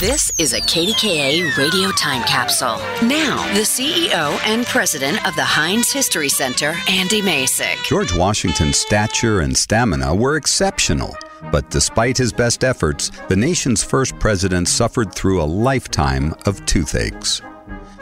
This is a KDKA radio time capsule. Now, the CEO and president of the Heinz History Center, Andy Masich. George Washington's stature and stamina were exceptional. But despite his best efforts, the nation's first president suffered through a lifetime of toothaches.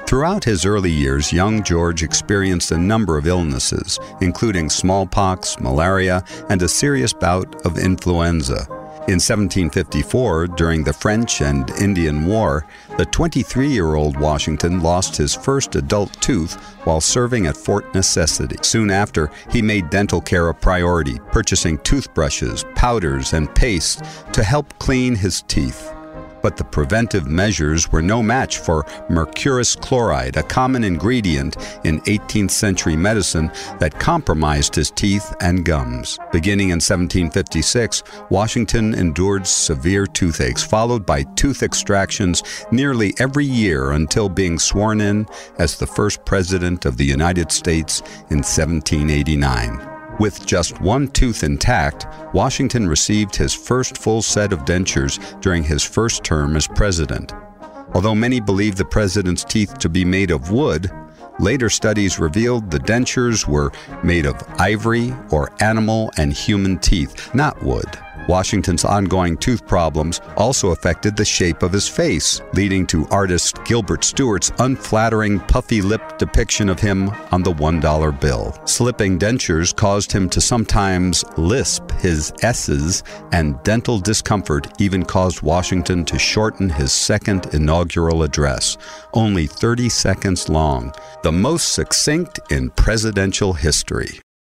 Throughout his early years, young George experienced a number of illnesses, including smallpox, malaria, and a serious bout of influenza. In 1754, during the French and Indian War, the 23 year old Washington lost his first adult tooth while serving at Fort Necessity. Soon after, he made dental care a priority, purchasing toothbrushes, powders, and paste to help clean his teeth but the preventive measures were no match for mercurous chloride, a common ingredient in 18th century medicine that compromised his teeth and gums. Beginning in 1756, Washington endured severe toothaches, followed by tooth extractions nearly every year until being sworn in as the first president of the United States in 1789. With just one tooth intact, Washington received his first full set of dentures during his first term as president. Although many believe the president's teeth to be made of wood, later studies revealed the dentures were made of ivory or animal and human teeth, not wood. Washington's ongoing tooth problems also affected the shape of his face, leading to artist Gilbert Stuart's unflattering, puffy lipped depiction of him on the $1 bill. Slipping dentures caused him to sometimes lisp his S's, and dental discomfort even caused Washington to shorten his second inaugural address, only 30 seconds long, the most succinct in presidential history.